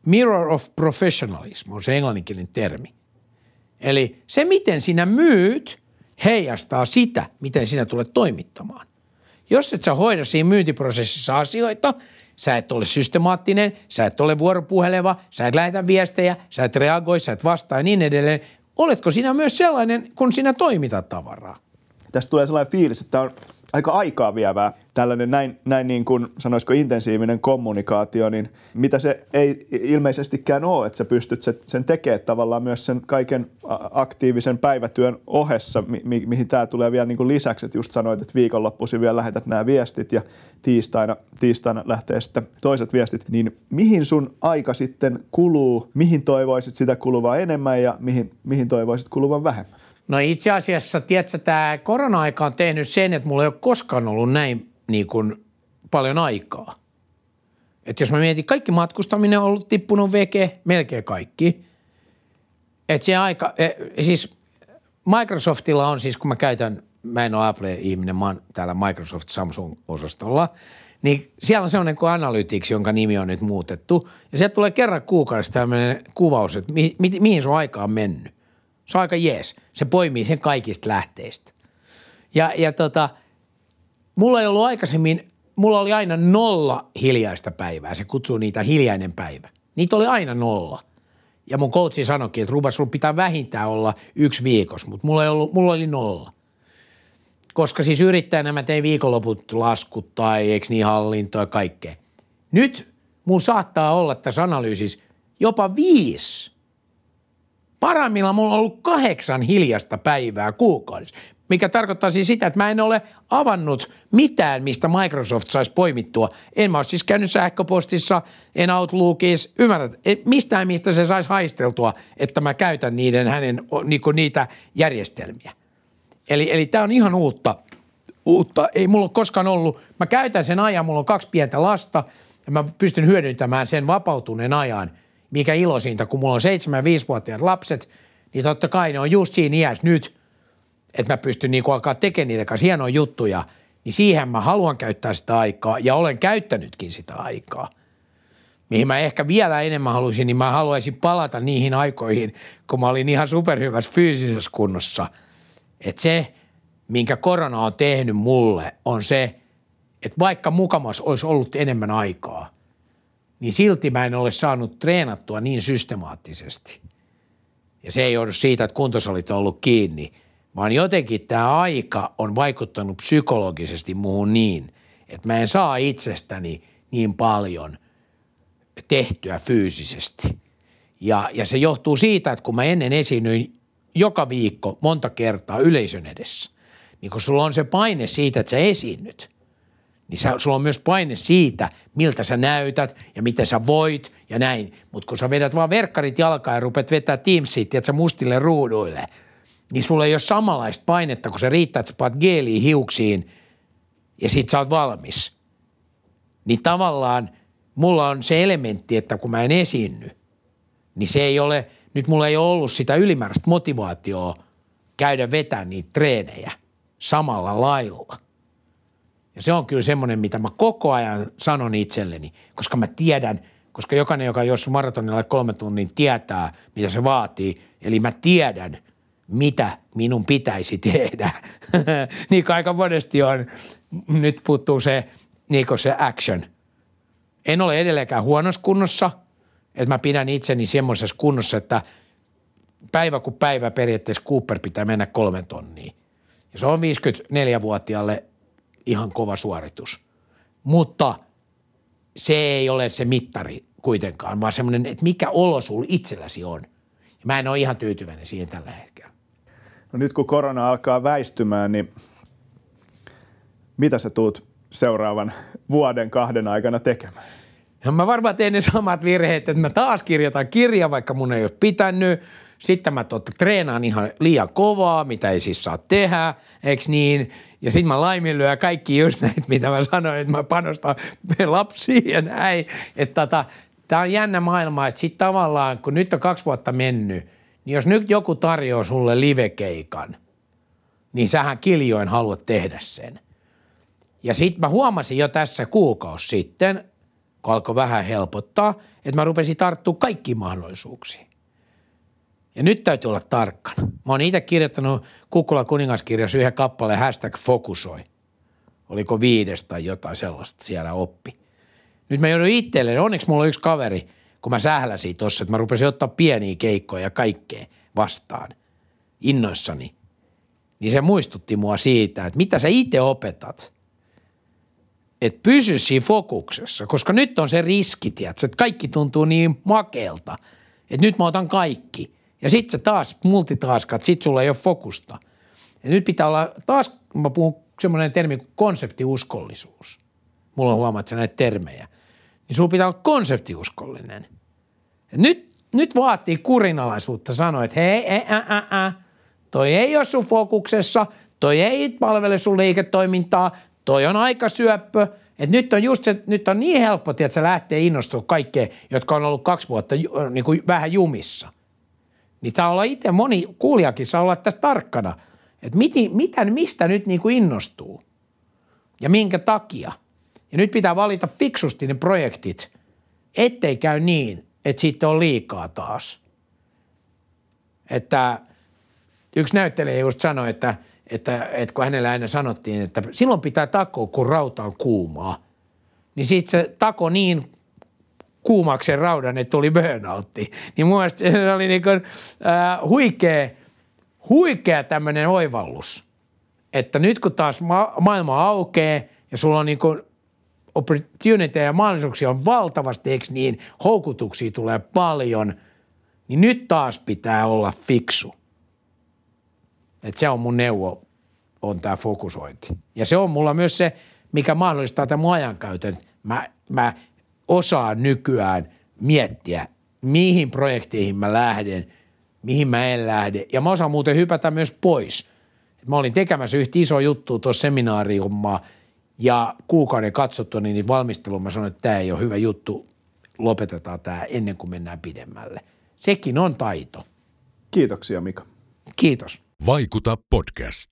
Mirror of professionalism on se englanninkielinen termi. Eli se, miten sinä myyt, heijastaa sitä, miten sinä tulet toimittamaan. Jos et sä hoida siinä myyntiprosessissa asioita, sä et ole systemaattinen, sä et ole vuoropuheleva, sä et lähetä viestejä, sä et reagoi, sä et vastaa ja niin edelleen, oletko sinä myös sellainen, kun sinä toimitat tavaraa? Tästä tulee sellainen fiilis, että on aika aikaa vievää tällainen näin, näin niin kuin sanoisiko intensiivinen kommunikaatio, niin mitä se ei ilmeisestikään ole, että sä pystyt sen tekemään tavallaan myös sen kaiken aktiivisen päivätyön ohessa, mi- mihin tämä tulee vielä niin kuin lisäksi, että just sanoit, että viikonloppuisin vielä lähetät nämä viestit ja tiistaina, tiistaina lähtee sitten toiset viestit, niin mihin sun aika sitten kuluu, mihin toivoisit sitä kuluvaa enemmän ja mihin, mihin toivoisit kuluvan vähemmän? No itse asiassa, tiedätkö, tämä korona-aika on tehnyt sen, että mulla ei ole koskaan ollut näin niin kuin paljon aikaa. Että jos mä mietin, kaikki matkustaminen on ollut tippunut veke, melkein kaikki. Että se aika, e, siis Microsoftilla on siis, kun mä käytän, mä en ole Apple-ihminen, mä oon täällä Microsoft Samsung-osastolla, niin siellä on sellainen kuin Analytics, jonka nimi on nyt muutettu. Ja sieltä tulee kerran kuukaudessa tämmöinen kuvaus, että mi, mi, mihin sun aika on mennyt. Se on aika jees. Se poimii sen kaikista lähteistä. Ja, ja tota, mulla ei ollut aikaisemmin, mulla oli aina nolla hiljaista päivää. Se kutsuu niitä hiljainen päivä. Niitä oli aina nolla. Ja mun coachi sanoikin, että Rubas, sulla pitää vähintään olla yksi viikos, mutta mulla, ei ollut, mulla oli nolla. Koska siis yrittäjänä mä tein viikonloput laskut tai eikö niin hallintoa ja kaikkea. Nyt mulla saattaa olla tässä analyysissä jopa viisi Parhaimmillaan mulla on ollut kahdeksan hiljasta päivää kuukaudessa, mikä tarkoittaa siis sitä, että mä en ole avannut mitään, mistä Microsoft saisi poimittua. En mä ole siis käynyt sähköpostissa, en Outlookissa, ymmärrät, mistään mistä se saisi haisteltua, että mä käytän niiden hänen niinku niitä järjestelmiä. Eli, eli tämä on ihan uutta, uutta, ei mulla ole koskaan ollut, mä käytän sen ajan, mulla on kaksi pientä lasta ja mä pystyn hyödyntämään sen vapautuneen ajan – mikä iloisinta, kun mulla on 7-5-vuotiaat lapset, niin totta kai ne on just siinä iässä nyt, että mä pystyn niin alkaa tekemään niiden kanssa hienoja juttuja, niin siihen mä haluan käyttää sitä aikaa ja olen käyttänytkin sitä aikaa. Mihin mä ehkä vielä enemmän haluaisin, niin mä haluaisin palata niihin aikoihin, kun mä olin ihan superhyvässä fyysisessä kunnossa. Että se, minkä korona on tehnyt mulle, on se, että vaikka mukamas olisi ollut enemmän aikaa – niin silti mä en ole saanut treenattua niin systemaattisesti. Ja se ei joudu siitä, että kuntosalit on ollut kiinni, vaan jotenkin tämä aika on vaikuttanut psykologisesti muuhun niin, että mä en saa itsestäni niin paljon tehtyä fyysisesti. Ja, ja se johtuu siitä, että kun mä ennen esiinnyin joka viikko monta kertaa yleisön edessä, niin kun sulla on se paine siitä, että sä esiinnyt – niin sä, sulla on myös paine siitä, miltä sä näytät ja miten sä voit ja näin. Mutta kun sä vedät vaan verkkarit jalkaan ja rupeat vetää Teamsit, sä mustille ruuduille, niin sulla ei ole samanlaista painetta, kun se riittää, että sä paat geeliin hiuksiin ja sit sä oot valmis. Niin tavallaan mulla on se elementti, että kun mä en esiinny, niin se ei ole nyt mulla ei ole ollut sitä ylimääräistä motivaatioa käydä vetää niitä treenejä samalla lailla. Ja se on kyllä semmoinen, mitä mä koko ajan sanon itselleni, koska mä tiedän, koska jokainen, joka on maratonilla kolme tunnin, tietää, mitä se vaatii. Eli mä tiedän, mitä minun pitäisi tehdä. niin kuin aika monesti on, nyt puuttuu se, niin se action. En ole edelleenkään huonossa kunnossa, että mä pidän itseni semmoisessa kunnossa, että päivä kuin päivä periaatteessa Cooper pitää mennä kolmen tonniin. Ja se on 54-vuotiaalle ihan kova suoritus. Mutta se ei ole se mittari kuitenkaan, vaan semmoinen, että mikä olo sulla itselläsi on. Ja mä en ole ihan tyytyväinen siihen tällä hetkellä. No nyt kun korona alkaa väistymään, niin mitä sä tuut seuraavan vuoden kahden aikana tekemään? Ja mä varmaan teen ne samat virheet, että mä taas kirjoitan kirja, vaikka mun ei ole pitänyt. Sitten mä totta treenaan ihan liian kovaa, mitä ei siis saa tehdä, eikö niin? Ja sitten mä laiminlyön kaikki just näitä, mitä mä sanoin, että mä panostan lapsiin ja näin. Että tota, tää on jännä maailma, että sitten tavallaan, kun nyt on kaksi vuotta mennyt, niin jos nyt joku tarjoaa sulle livekeikan, niin sähän kiljoin haluat tehdä sen. Ja sitten mä huomasin jo tässä kuukausi sitten, kun alkoi vähän helpottaa, että mä rupesin tarttua kaikkiin mahdollisuuksiin. Ja nyt täytyy olla tarkkana. Mä oon itse kirjoittanut Kukkula kuningaskirjassa yhden kappaleen hashtag fokusoi. Oliko viides tai jotain sellaista siellä oppi. Nyt mä joudun itselleen, onneksi mulla on yksi kaveri, kun mä sähläsin tossa, että mä rupesin ottaa pieniä keikkoja ja kaikkea vastaan innoissani. Niin se muistutti mua siitä, että mitä sä itse opetat – että pysy siinä fokuksessa, koska nyt on se riski, tiedätkö, että kaikki tuntuu niin makeelta, että nyt mä otan kaikki. Ja sit sä taas multitaskat, sit sulla ei ole fokusta. Ja nyt pitää olla, taas mä puhun semmoinen termi kuin konseptiuskollisuus. Mulla on huomaa, että näitä termejä. Niin sulla pitää olla konseptiuskollinen. Ja nyt, nyt vaatii kurinalaisuutta sanoa, että hei, ä, ä, ä, ä, toi ei ole sun fokuksessa, toi ei palvele sun liiketoimintaa, toi on aika syöppö, että nyt on just se, nyt on niin helppo, että se lähtee innostumaan kaikkea, jotka on ollut kaksi vuotta niin kuin vähän jumissa. Niin saa olla itse, moni kuulijakin saa olla tästä tarkkana, että miti, mitä, mistä nyt niin kuin innostuu ja minkä takia. Ja nyt pitää valita fiksusti ne projektit, ettei käy niin, että siitä on liikaa taas. Että yksi näyttelijä just sanoi, että – että, että kun hänellä aina sanottiin, että silloin pitää takoa, kun rauta on kuumaa, niin sitten se tako niin kuumaksi sen raudan, että tuli burnoutti. Niin mun mielestä se oli niin kuin, äh, huikea, huikea tämmöinen oivallus, että nyt kun taas ma- maailma aukeaa ja sulla on niin kuin opportunity ja mahdollisuuksia on valtavasti, eikö niin, houkutuksia tulee paljon, niin nyt taas pitää olla fiksu. Et se on mun neuvo, on tämä fokusointi. Ja se on mulla myös se, mikä mahdollistaa tämän mun ajankäytön. Mä, mä osaan nykyään miettiä, mihin projekteihin mä lähden, mihin mä en lähde. Ja mä osaan muuten hypätä myös pois. Mä olin tekemässä yhtä iso juttu tuossa seminaariummaa ja kuukauden katsottu niin valmisteluun mä sanoin, että tämä ei ole hyvä juttu, lopetetaan tämä ennen kuin mennään pidemmälle. Sekin on taito. Kiitoksia Mika. Kiitos. Vaikuta podcast.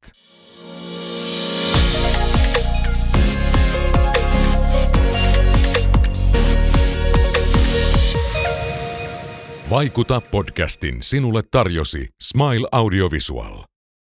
Vaikuta podcastin sinulle tarjosi Smile Audiovisual.